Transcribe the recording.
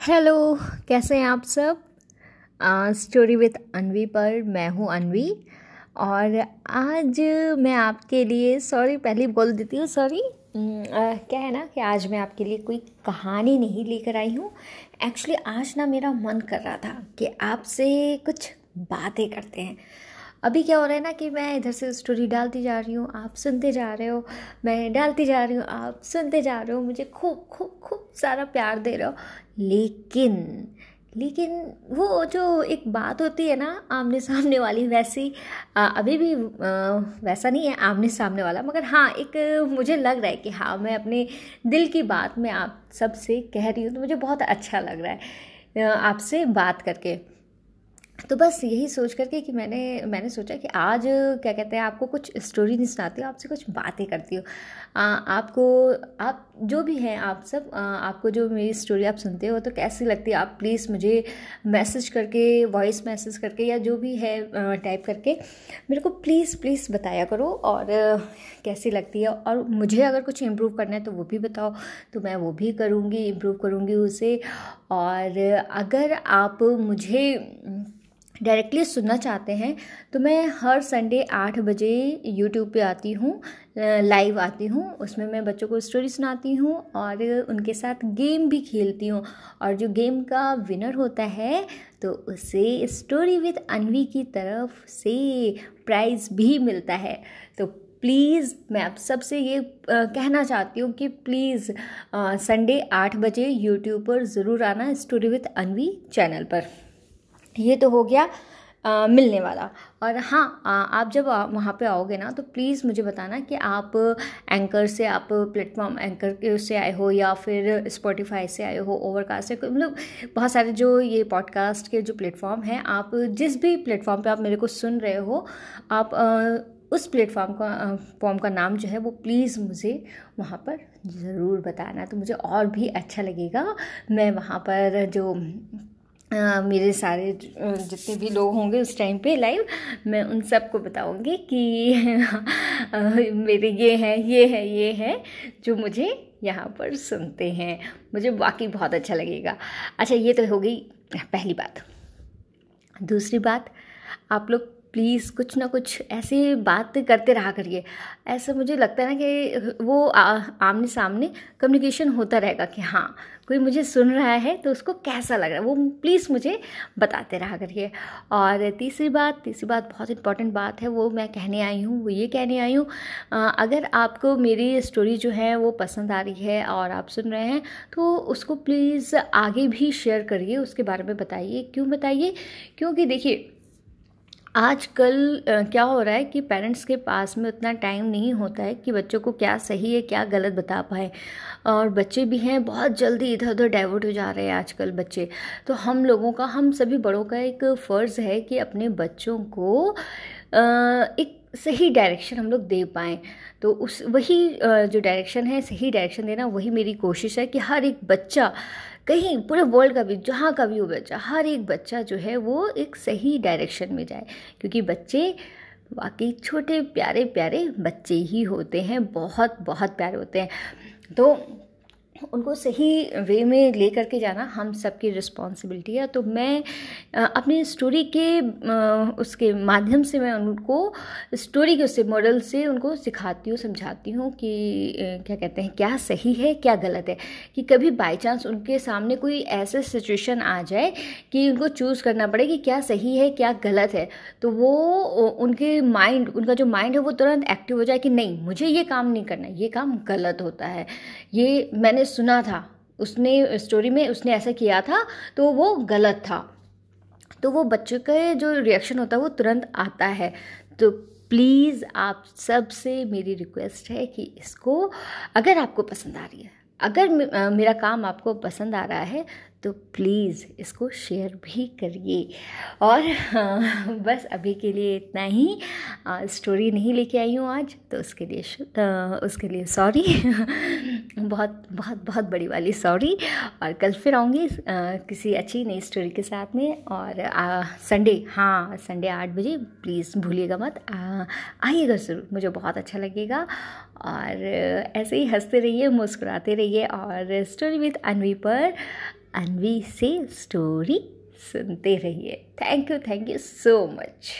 Hello कैसे हैं आप सब? स्टोरी विथ अनवी पर मैं हूँ अनवी और आज मैं आपके लिए सॉरी पहले बोल देती हूँ सॉरी क्या है ना कि आज मैं आपके लिए कोई कहानी नहीं लेकर आई हूँ। एक्चुअली आज ना मेरा मन कर रहा था कि आपसे कुछ बातें करते हैं। अभी क्या हो रहा है ना कि मैं इधर से स्टोरी डालती जा रही हूँ आप सुनते जा रहे हो मैं डालती जा रही हूँ आप सुनते जा रहे हो मुझे खूब खूब खूब सारा प्यार दे रहे हो। लेकिन लेकिन वो जो एक बात होती है ना आमने सामने वाली वैसी आ, अभी भी आ, वैसा नहीं है आमने सामने वाला मगर हाँ एक मुझे लग रहा है कि हाँ मैं अपने दिल की बात मैं आप सबसे कह रही हूँ तो मुझे बहुत अच्छा लग रहा है आपसे बात करके। तो बस यही सोच करके कि मैंने मैंने सोचा कि आज क्या कहते हैं आपको कुछ स्टोरी नहीं सुनाती हूँ आपसे कुछ बातें करती हूँ। आपको आप जो भी हैं आप सब आ, आपको जो मेरी स्टोरी आप सुनते हो तो कैसी लगती है? आप प्लीज़ मुझे मैसेज करके वॉइस मैसेज करके या जो भी है टाइप करके मेरे को प्लीज़ प्लीज़ बताया करो और कैसी लगती है? और मुझे अगर कुछ इम्प्रूव करना है तो वो भी बताओ। तो मैं वो भी करूँगी इम्प्रूव करूँगी उसे। और अगर आप मुझे डायरेक्टली सुनना चाहते हैं तो मैं हर संडे आठ बजे यूट्यूब पे आती हूँ लाइव आती हूँ, उसमें मैं बच्चों को स्टोरी सुनाती हूँ और उनके साथ गेम भी खेलती हूँ। और जो गेम का विनर होता है तो उसे स्टोरी विद अनवी की तरफ़ से प्राइज़ भी मिलता है। तो प्लीज़ मैं आप सबसे ये कहना चाहती हूँ कि प्लीज़ संडे आठ बजे यूट्यूब पर ज़रूर आना स्टोरी विद अनवी चैनल पर। ये तो हो गया आ, मिलने वाला। और हाँ आ, आप जब वहाँ पे आओगे ना तो प्लीज़ मुझे बताना कि आप एंकर से आप प्लेटफॉर्म एंकर से आए हो या फिर स्पॉटिफाई से आए हो ओवरकास्ट से मतलब बहुत सारे जो ये पॉडकास्ट के जो प्लेटफॉर्म हैं आप जिस भी प्लेटफॉर्म पे आप मेरे को सुन रहे हो आप उस प्लेटफॉर्म का फॉर्म का नाम जो है वो प्लीज़ मुझे वहाँ पर ज़रूर बताना। तो मुझे और भी अच्छा लगेगा। मैं वहाँ पर जो मेरे सारे जितने भी लोग होंगे उस टाइम पे लाइव मैं उन सबको बताऊँगी कि मेरे ये हैं, ये है ये है, जो मुझे यहाँ पर सुनते हैं। मुझे वाकई बहुत अच्छा लगेगा। अच्छा ये तो हो गई पहली बात। दूसरी बात, आप लोग प्लीज़ कुछ ना कुछ ऐसे बात करते रहा करिए। ऐसा मुझे लगता है ना कि वो आमने सामने कम्युनिकेशन होता रहेगा कि हाँ कोई मुझे सुन रहा है तो उसको कैसा लग रहा है, वो प्लीज़ मुझे बताते रहा करिए। और तीसरी बात तीसरी बात बहुत इंपॉर्टेंट बात है, वो मैं कहने आई हूँ, वो ये कहने आई हूँ अगर आपको मेरी स्टोरी जो है वो पसंद आ रही है और आप सुन रहे हैं तो उसको प्लीज़ आगे भी शेयर करिए, उसके बारे में बताइए। क्यों बताइए? क्योंकि देखिए आजकल क्या हो रहा है कि पेरेंट्स के पास में उतना टाइम नहीं होता है कि बच्चों को क्या सही है, क्या गलत बता पाए। और बच्चे भी हैं, बहुत जल्दी इधर उधर डाइवर्ट हो जा रहे हैं आजकल बच्चे। तो हम लोगों का, हम सभी बड़ों का एक फ़र्ज़ है कि अपने बच्चों को एक सही डायरेक्शन हम लोग दे पाएँ। तो उस, वही जो डायरेक्शन है, सही डायरेक्शन देना, वही मेरी कोशिश है कि हर एक बच्चा कहीं पूरे वर्ल्ड का भी, जहाँ का भी हो बच्चा, हर एक बच्चा जो है वो एक सही डायरेक्शन में जाए। क्योंकि बच्चे वाकई छोटे, प्यारे प्यारे बच्चे ही होते हैं, बहुत बहुत प्यारे होते हैं। तो उनको सही वे में ले करके जाना हम सबकी रिस्पॉन्सिबिलिटी है। तो मैं अपनी स्टोरी के उसके माध्यम से मैं उनको स्टोरी के, उससे मॉडल से उनको सिखाती हूँ, समझाती हूँ कि क्या कहते हैं, क्या सही है, क्या गलत है। कि कभी बाई चांस उनके सामने कोई ऐसे सिचुएशन आ जाए कि उनको चूज़ करना पड़े कि क्या सही है, क्या गलत है। तो वो उनके माइंड उनका जो माइंड है वो तुरंत एक्टिव हो जाए कि नहीं, मुझे ये काम नहीं करना, ये काम गलत होता है। ये मैंने सुना था। उसने स्टोरी में उसने ऐसा किया था तो वो गलत था। तो वो बच्चे का जो रिएक्शन होता है, वो तुरंत आता है। तो प्लीज़ आप सबसे मेरी रिक्वेस्ट है कि इसको, अगर आपको पसंद आ रही है, अगर मेरा काम आपको पसंद आ रहा है तो प्लीज़ इसको शेयर भी करिए। और हाँ, बस अभी के लिए इतना ही। स्टोरी नहीं लेके आई हूँ आज तो उसके लिए उसके लिए सॉरी बहुत बहुत बहुत बड़ी वाली सॉरी और कल फिर आऊँगी किसी अच्छी नई स्टोरी के साथ में। और संडे हाँ संडे आठ बजे प्लीज़ भूलिएगा मत। आइएगा ज़रूर मुझे बहुत अच्छा लगेगा। और ऐसे ही हँसते रहिए मुस्कुराते रहिए। और स्टोरी विथ अनवी पर अनवी से स्टोरी सुनते रहिए. Thank you thank you so much